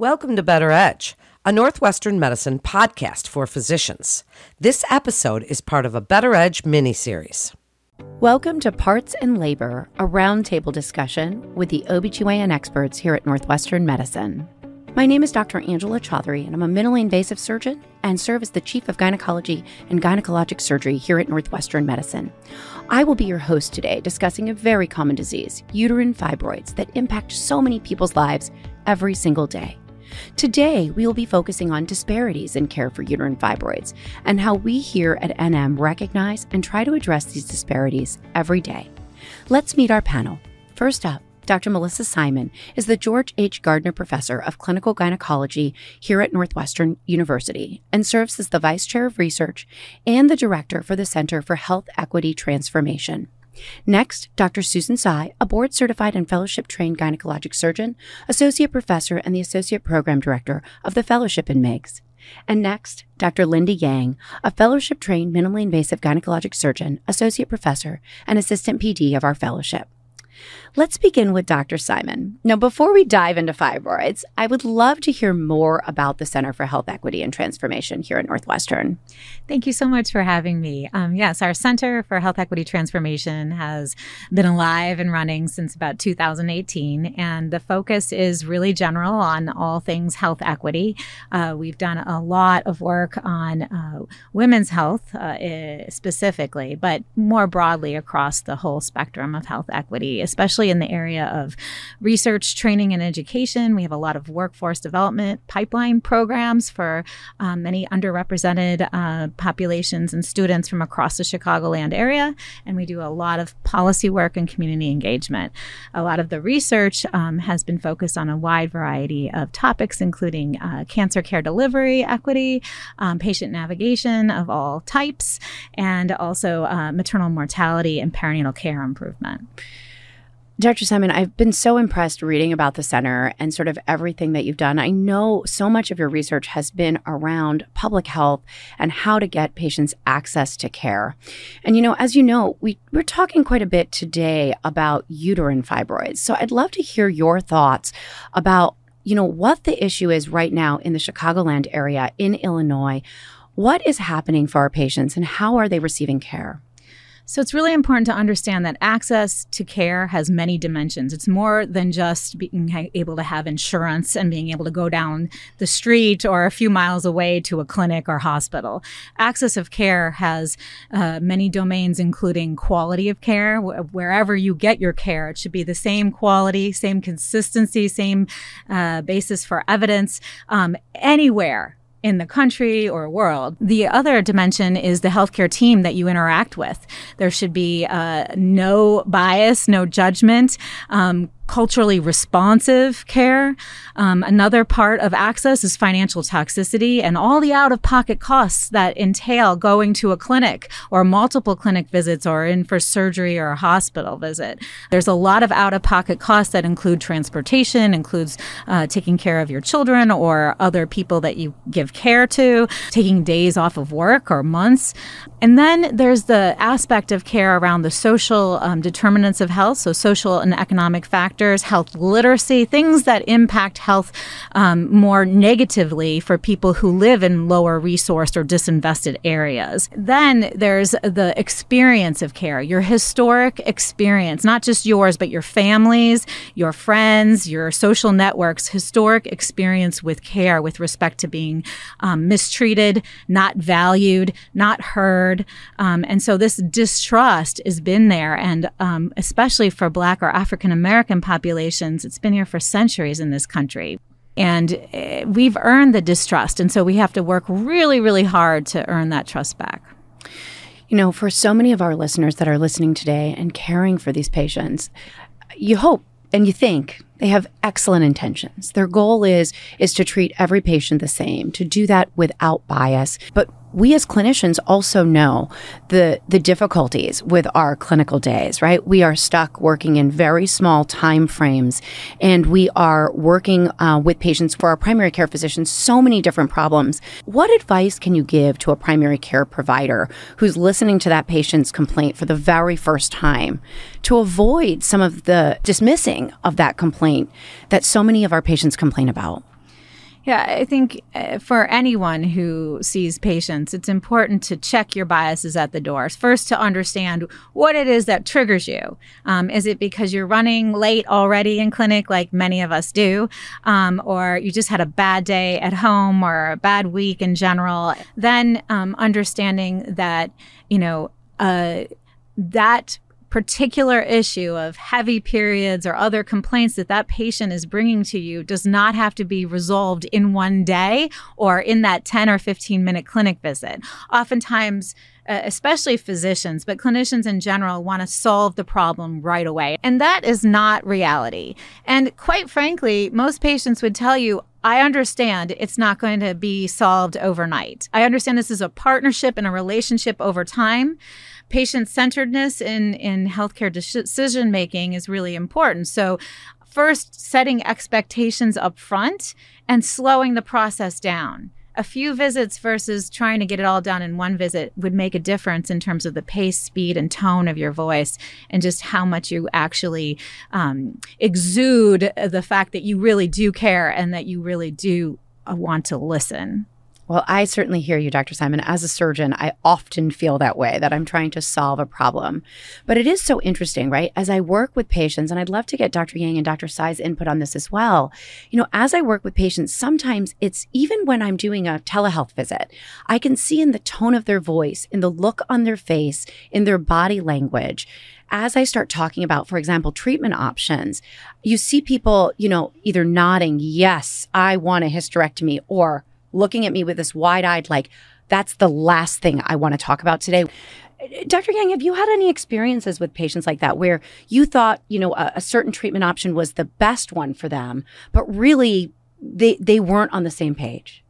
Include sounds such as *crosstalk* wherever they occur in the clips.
Welcome to Better Edge, a Northwestern Medicine podcast for physicians. This episode is part of a Better Edge mini series. Welcome to Parts and Labor, a roundtable discussion with the OBGYN experts here at Northwestern Medicine. My name is Dr. Angela Chaudhari, and I'm a minimally invasive surgeon and serve as the Chief of Gynecology and Gynecologic Surgery here at Northwestern Medicine. I will be your host today discussing a very common disease, uterine fibroids, that impact so many people's lives every single day. Today, we will be focusing on disparities in care for uterine fibroids and how we here at NM recognize and try to address these disparities every day. Let's meet our panel. First up, Dr. Melissa Simon is the George H. Gardner Professor of Clinical Gynecology here at Northwestern University and serves as the Vice Chair of Research and the Director for the Center for Health Equity Transformation. Next, Dr. Susan Tsai, a board certified and fellowship trained gynecologic surgeon, associate professor, and the associate program director of the fellowship in MIGS. And next, Dr. Linda Yang, a fellowship trained minimally invasive gynecologic surgeon, associate professor, and assistant PD of our fellowship. Let's begin with Dr. Simon. Now, before we dive into fibroids, I would love to hear more about the Center for Health Equity and Transformation here at Northwestern. Thank you so much for having me. Um, yes, our Center for Health Equity Transformation has been alive and running since about 2018, and the focus is really general on all things health equity. Uh, we've done a lot of work on uh, women's health uh, specifically, but more broadly across the whole spectrum of health equity especially in the area of research, training, and education. We have a lot of workforce development pipeline programs for um, many underrepresented uh, populations and students from across the Chicagoland area. And we do a lot of policy work and community engagement. A lot of the research um, has been focused on a wide variety of topics, including uh, cancer care delivery, equity, um, patient navigation of all types, and also uh, maternal mortality and perinatal care improvement. Dr. Simon, I've been so impressed reading about the center and sort of everything that you've done. I know so much of your research has been around public health and how to get patients access to care. And, you know, as you know, we, we're talking quite a bit today about uterine fibroids. So I'd love to hear your thoughts about, you know, what the issue is right now in the Chicagoland area in Illinois. What is happening for our patients and how are they receiving care? So it's really important to understand that access to care has many dimensions. It's more than just being able to have insurance and being able to go down the street or a few miles away to a clinic or hospital. Access of care has uh, many domains, including quality of care. wherever you get your care, it should be the same quality, same consistency, same uh, basis for evidence um, anywhere in the country or world. The other dimension is the healthcare team that you interact with. There should be uh, no bias, no judgment. Um, culturally responsive care. Um, another part of access is financial toxicity and all the out of pocket costs that entail going to a clinic or multiple clinic visits or in for surgery or a hospital visit. There's a lot of out of pocket costs that include transportation, includes uh, taking care of your children or other people that you give care to, taking days off of work or months. And then there's the aspect of care around the social um, determinants of health, so social and economic factors health literacy, things that impact health um, more negatively for people who live in lower resourced or disinvested areas. Then there's the experience of care, your historic experience, not just yours, but your families, your friends, your social networks, historic experience with care with respect to being um, mistreated, not valued, not heard. Um, and so this distrust has been there. And um, especially for Black or African American populations. It's been here for centuries in this country. And eh, we've earned the distrust. And so we have to work really, really hard to earn that trust back. You know, for so many of our listeners that are listening today and caring for these patients, you hope and you think they have excellent intentions. Their goal is is to treat every patient the same, to do that without bias. But we as clinicians also know the the difficulties with our clinical days, right? We are stuck working in very small time frames, and we are working uh, with patients for our primary care physicians so many different problems. What advice can you give to a primary care provider who's listening to that patient's complaint for the very first time to avoid some of the dismissing of that complaint that so many of our patients complain about? Yeah, I think uh, for anyone who sees patients, it's important to check your biases at the door. First, to understand what it is that triggers you. Um, is it because you're running late already in clinic, like many of us do, um, or you just had a bad day at home or a bad week in general? Then um, understanding that, you know, uh, that particular issue of heavy periods or other complaints that that patient is bringing to you does not have to be resolved in one day or in that 10 or 15 minute clinic visit. Oftentimes, uh, especially physicians, but clinicians in general want to solve the problem right away. And that is not reality. And quite frankly, most patients would tell you, I understand it's not going to be solved overnight. I understand this is a partnership and a relationship over time patient centeredness in, in healthcare decision making is really important. So, first, setting expectations up front and slowing the process down. A few visits versus trying to get it all done in one visit would make a difference in terms of the pace, speed, and tone of your voice, and just how much you actually um, exude the fact that you really do care and that you really do uh, want to listen. Well, I certainly hear you, Dr. Simon. As a surgeon, I often feel that way, that I'm trying to solve a problem. But it is so interesting, right? As I work with patients, and I'd love to get Dr. Yang and Dr. Tsai's input on this as well. You know, as I work with patients, sometimes it's even when I'm doing a telehealth visit, I can see in the tone of their voice, in the look on their face, in their body language, as I start talking about, for example, treatment options, you see people, you know, either nodding, yes, I want a hysterectomy, or looking at me with this wide eyed, like, that's the last thing I want to talk about today. Dr. Yang, have you had any experiences with patients like that where you thought, you know, a, a, certain treatment option was the best one for them, but really they they weren't on the same page?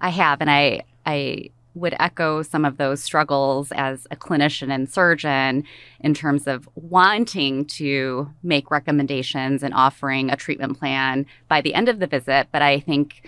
I have, and I I would echo some of those struggles as a clinician and surgeon in terms of wanting to make recommendations and offering a treatment plan by the end of the visit. But I think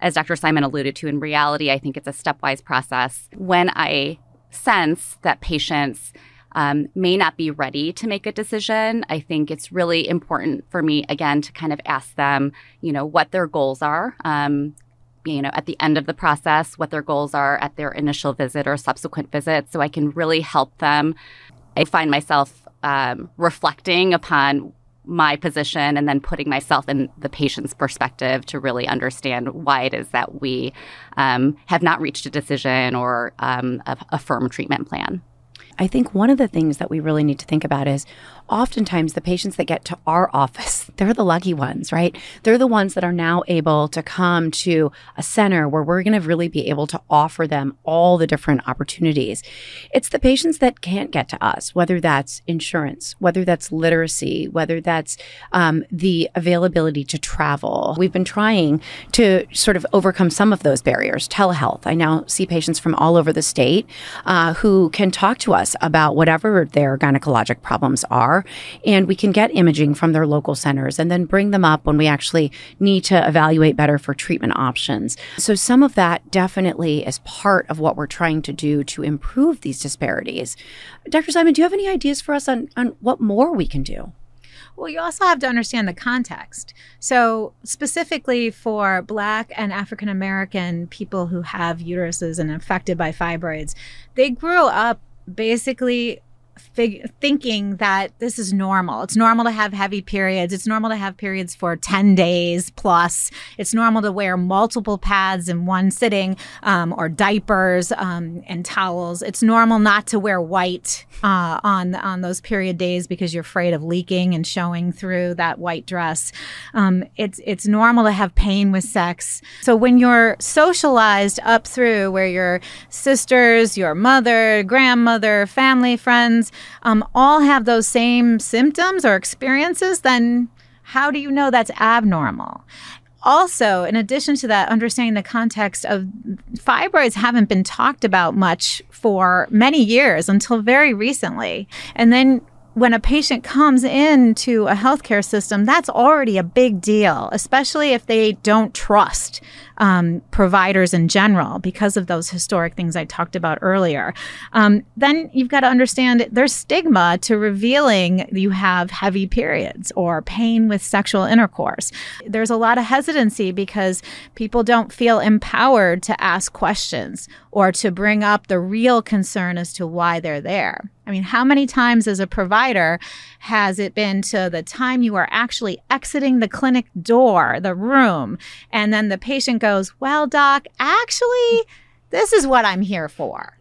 as Dr. Simon alluded to, in reality, I think it's a stepwise process. When I sense that patients um, may not be ready to make a decision, I think it's really important for me, again, to kind of ask them, you know, what their goals are. Um, you know, at the end of the process, what their goals are at their initial visit or subsequent visit, so I can really help them. I find myself um, reflecting upon my position and then putting myself in the patient's perspective to really understand why it is that we um, have not reached a decision or um, a, a firm treatment plan. I think one of the things that we really need to think about is oftentimes the patients that get to our *laughs* office, they're the lucky ones, right? They're the ones that are now able to come to a center where we're going to really be able to offer them all the different opportunities. It's the patients that can't get to us, whether that's insurance, whether that's literacy, whether that's um, the availability to travel. We've been trying to sort of overcome some of those barriers. Telehealth. I now see patients from all over the state uh, who can talk to us about whatever their gynecologic problems are and we can get imaging from their local centers and then bring them up when we actually need to evaluate better for treatment options. So some of that definitely is part of what we're trying to do to improve these disparities. Dr. Simon, do you have any ideas for us on, on what more we can do? Well, you also have to understand the context. So, specifically for Black and African American people who have uteruses and affected by fibroids, they grew up basically fig- thinking that this is normal. It's normal to have heavy periods. It's normal to have periods for 10 days plus. It's normal to wear multiple pads in one sitting um, or diapers um, and towels. It's normal not to wear white uh, on, on those period days because you're afraid of leaking and showing through that white dress. Um, it's, it's normal to have pain with sex. So when you're socialized up through where your sisters, your mother, grandmother, family, friends, um, all have those same symptoms or experiences, then how do you know that's abnormal? also, in addition to that, understanding the context of fibroids haven't been talked about much for many years until very recently. And then when a patient comes into a healthcare system, that's already a big deal, especially if they don't trust um, providers in general because of those historic things I talked about earlier. Um, then you've got to understand there's stigma to revealing you have heavy periods or pain with sexual intercourse. There's a lot of hesitancy because people don't feel empowered to ask questions or to bring up the real concern as to why they're there. I mean, how many times as a provider has it been to the time you are actually exiting the clinic door, the room, and then the patient goes, Well, doc, actually, this is what I'm here for.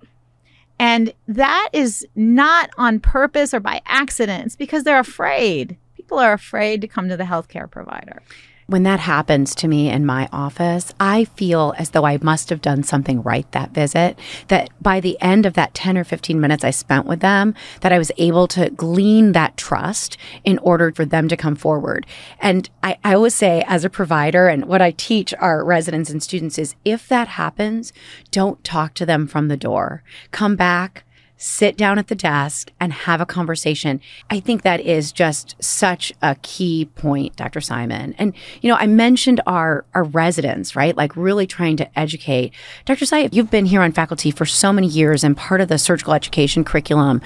And that is not on purpose or by accident. It's because they're afraid. People are afraid to come to the healthcare provider when that happens to me in my office, I feel as though I must have done something right that visit. That by the end of that 10 or 15 minutes I spent with them, that I was able to glean that trust in order for them to come forward. And I, I always say, as a provider, and what I teach our residents and students is if that happens, don't talk to them from the door. Come back sit down at the desk and have a conversation. I think that is just such a key point, Dr. Simon. And, you know, I mentioned our, our residents, right? Like really trying to educate. Dr. Tsai, you've been here on faculty for so many years and part of the surgical education curriculum.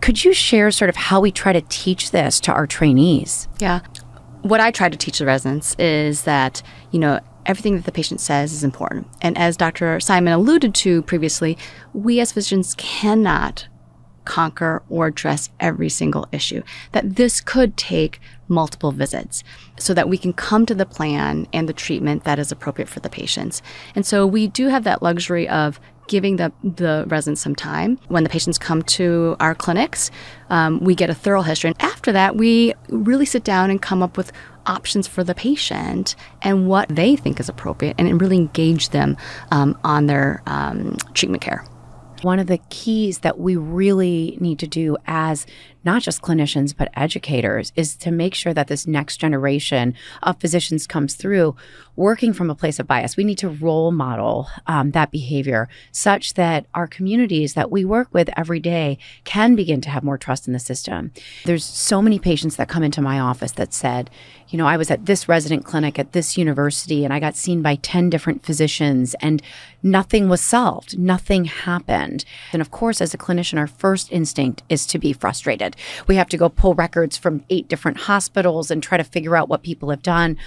Could you share sort of how we try to teach this to our trainees? Yeah. What I try to teach the residents is that, you know, everything that the patient says is important. And as Dr. Simon alluded to previously, we as physicians cannot conquer or address every single issue. That this could take multiple visits so that we can come to the plan and the treatment that is appropriate for the patients. And so we do have that luxury of giving the, the residents some time. When the patients come to our clinics, um, we get a thorough history. And after that, we really sit down and come up with options for the patient and what they think is appropriate and really engage them um, on their um, treatment care. One of the keys that we really need to do as not just clinicians, but educators, is to make sure that this next generation of physicians comes through working from a place of bias. We need to role model um, that behavior such that our communities that we work with every day can begin to have more trust in the system. There's so many patients that come into my office that said, you know, I was at this resident clinic at this university and I got seen by 10 different physicians and nothing was solved. Nothing happened. And of course, as a clinician, our first instinct is to be frustrated. We have to go pull records from eight different hospitals and try to figure out what people have done.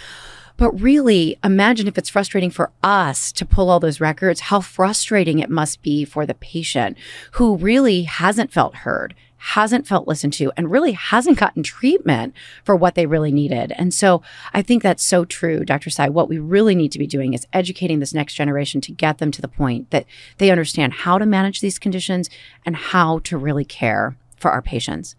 But really, imagine if it's frustrating for us to pull all those records, how frustrating it must be for the patient who really hasn't felt heard, hasn't felt listened to, and really hasn't gotten treatment for what they really needed. And so I think that's so true, Dr. Tsai. What we really need to be doing is educating this next generation to get them to the point that they understand how to manage these conditions and how to really care for our patients.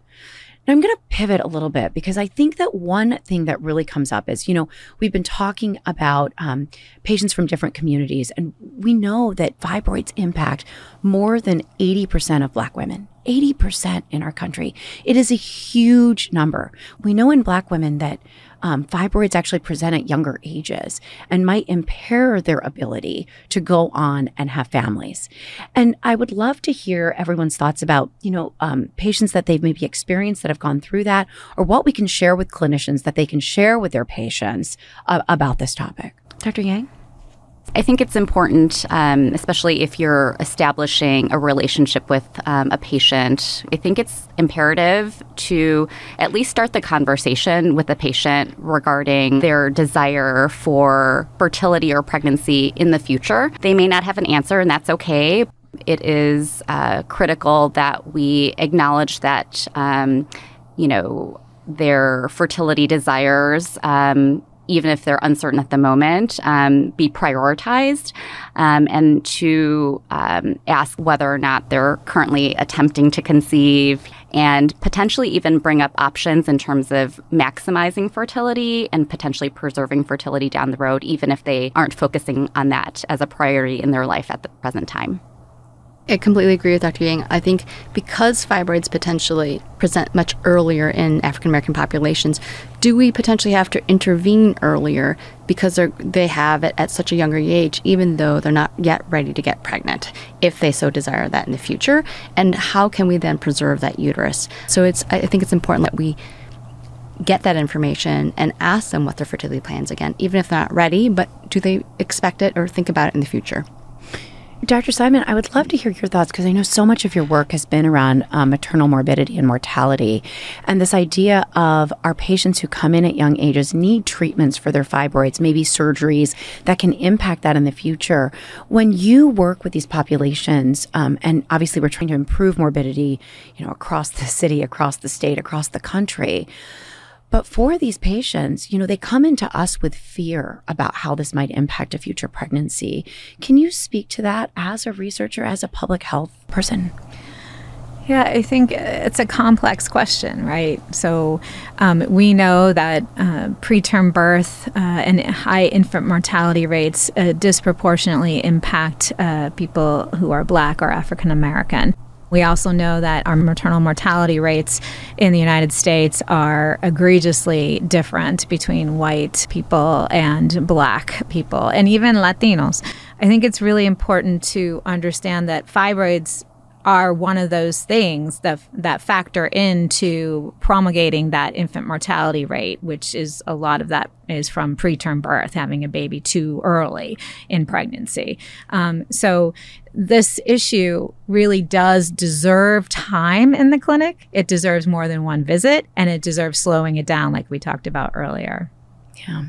Now, I'm going to pivot a little bit because I think that one thing that really comes up is, you know, we've been talking about um, patients from different communities, and we know that fibroids impact more than 80% of Black women. 80% in our country. It is a huge number. We know in Black women that um, fibroids actually present at younger ages and might impair their ability to go on and have families. And I would love to hear everyone's thoughts about, you know, um, patients that they've maybe experienced that have gone through that, or what we can share with clinicians that they can share with their patients uh, about this topic. Dr. Yang? I think it's important, um, especially if you're establishing a relationship with um, a patient. I think it's imperative to at least start the conversation with the patient regarding their desire for fertility or pregnancy in the future. They may not have an answer, and that's okay. It is uh, critical that we acknowledge that, um, you know, their fertility desires um, even if they're uncertain at the moment, um, be prioritized um, and to um, ask whether or not they're currently attempting to conceive and potentially even bring up options in terms of maximizing fertility and potentially preserving fertility down the road, even if they aren't focusing on that as a priority in their life at the present time. I completely agree with Dr. Yang. I think because fibroids potentially present much earlier in African American populations, do we potentially have to intervene earlier because they have it at such a younger age, even though they're not yet ready to get pregnant, if they so desire that in the future? And how can we then preserve that uterus? So it's I think it's important that we get that information and ask them what their fertility plans again, even if they're not ready, but do they expect it or think about it in the future? Dr. Simon, I would love to hear your thoughts because I know so much of your work has been around um, maternal morbidity and mortality. And this idea of our patients who come in at young ages need treatments for their fibroids, maybe surgeries that can impact that in the future. When you work with these populations, um, and obviously we're trying to improve morbidity, you know, across the city, across the state, across the country. But for these patients, you know, they come into us with fear about how this might impact a future pregnancy. Can you speak to that as a researcher, as a public health person? Yeah, I think it's a complex question, right? So um, we know that uh, preterm birth uh, and high infant mortality rates uh, disproportionately impact uh, people who are Black or African American. We also know that our maternal mortality rates in the United States are egregiously different between white people and black people, and even Latinos. I think it's really important to understand that fibroids are one of those things that that factor into promulgating that infant mortality rate, which is a lot of that is from preterm birth, having a baby too early in pregnancy. Um, so this issue really does deserve time in the clinic. It deserves more than one visit, and it deserves slowing it down, like we talked about earlier. Yeah,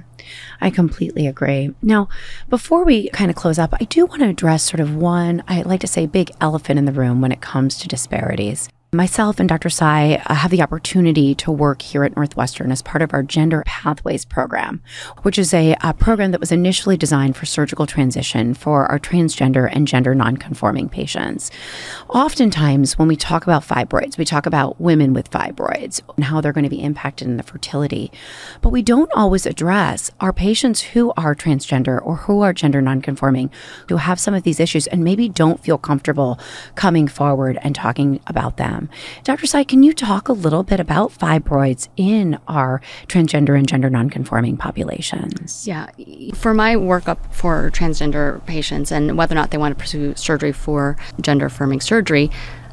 I completely agree. Now, before we kind of close up, I do want to address sort of one, I like to say, big elephant in the room when it comes to disparities. Myself and Dr. Tsai uh, have the opportunity to work here at Northwestern as part of our Gender Pathways program, which is a, a, program that was initially designed for surgical transition for our transgender and gender nonconforming patients. Oftentimes, when we talk about fibroids, we talk about women with fibroids and how they're going to be impacted in the fertility, but we don't always address our patients who are transgender or who are gender nonconforming, who have some of these issues and maybe don't feel comfortable coming forward and talking about them them. Dr. Tsai, can you talk a little bit about fibroids in our transgender and gender nonconforming populations? Yeah. For my workup for transgender patients and whether or not they want to pursue surgery for gender affirming surgery,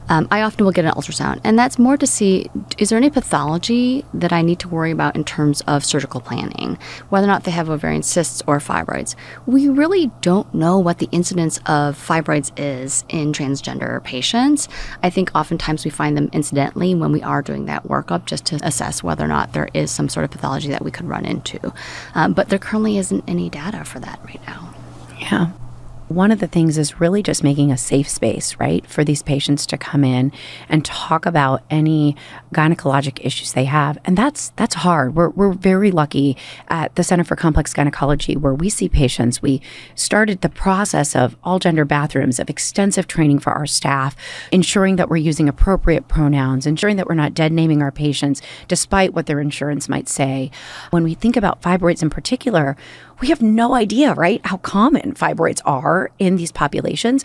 um, I often will get an ultrasound, and that's more to see is there any pathology that I need to worry about in terms of surgical planning, whether or not they have ovarian cysts or fibroids. We really don't know what the incidence of fibroids is in transgender patients. I think oftentimes we find them incidentally when we are doing that workup just to assess whether or not there is some sort of pathology that we could run into. Um, but there currently isn't any data for that right now. Yeah one of the things is really just making a safe space, right, for these patients to come in and talk about any gynecologic issues they have. And that's that's hard. We're we're very lucky at the Center for Complex Gynecology where we see patients. We started the process of all gender bathrooms, of extensive training for our staff, ensuring that we're using appropriate pronouns, ensuring that we're not dead naming our patients despite what their insurance might say. When we think about fibroids in particular, we have no idea, right, how common fibroids are in these populations.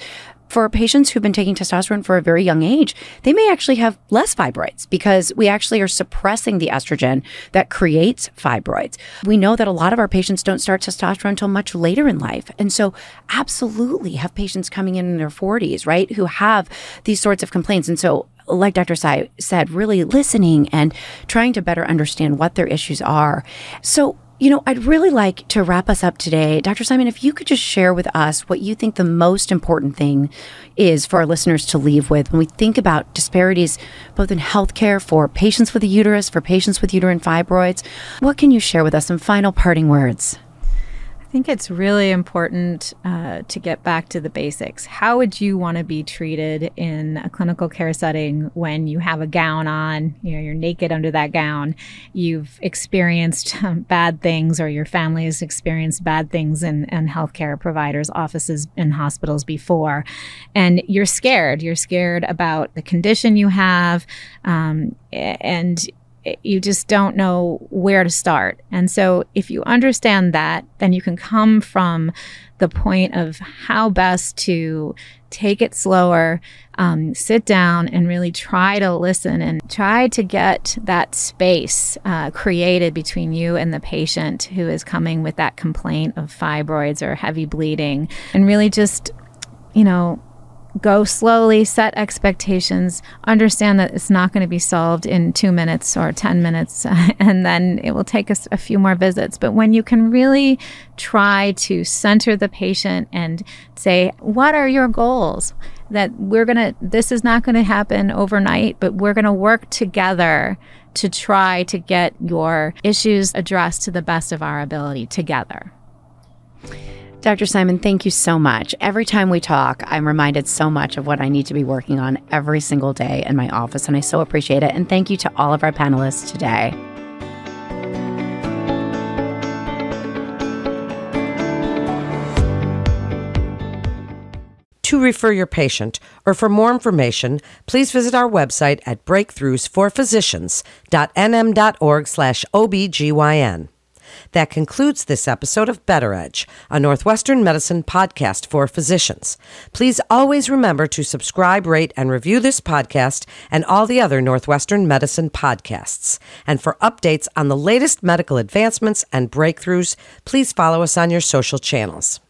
For patients who've been taking testosterone for a very young age, they may actually have less fibroids because we actually are suppressing the estrogen that creates fibroids. We know that a lot of our patients don't start testosterone until much later in life. And so, absolutely have patients coming in in their 40s, right, who have these sorts of complaints. And so, like Dr. Tsai said, really listening and trying to better understand what their issues are. So, you know, I'd really like to wrap us up today. Dr. Simon, if you could just share with us what you think the most important thing is for our listeners to leave with when we think about disparities both in healthcare for patients with a uterus, for patients with uterine fibroids. What can you share with us? Some final parting words. I think it's really important uh, to get back to the basics. How would you want to be treated in a clinical care setting when you have a gown on, you know, you're naked under that gown, you've experienced bad things or your family has experienced bad things in, in healthcare providers' offices and hospitals before, and you're scared. You're scared about the condition you have, um, and you just don't know where to start. And so, if you understand that, then you can come from the point of how best to take it slower, um, sit down and really try to listen and try to get that space uh, created between you and the patient who is coming with that complaint of fibroids or heavy bleeding, and really just, you know, go slowly, set expectations, understand that it's not going to be solved in two minutes or 10 minutes, *laughs* and then it will take us a few more visits. But when you can really try to center the patient and say, What are your goals? That we're going to, this is not going to happen overnight, but we're going to work together to try to get your issues addressed to the best of our ability together. Dr. Simon, thank you so much. Every time we talk, I'm reminded so much of what I need to be working on every single day in my office, and I so appreciate it. And thank you to all of our panelists today. To refer your patient or for more information, please visit our website at breakthroughsforphysicians.nm.org slash OBGYN. That concludes this episode of Better Edge, a Northwestern Medicine podcast for physicians. Please always remember to subscribe, rate, and review this podcast and all the other Northwestern Medicine podcasts. And for updates on the latest medical advancements and breakthroughs, please follow us on your social channels.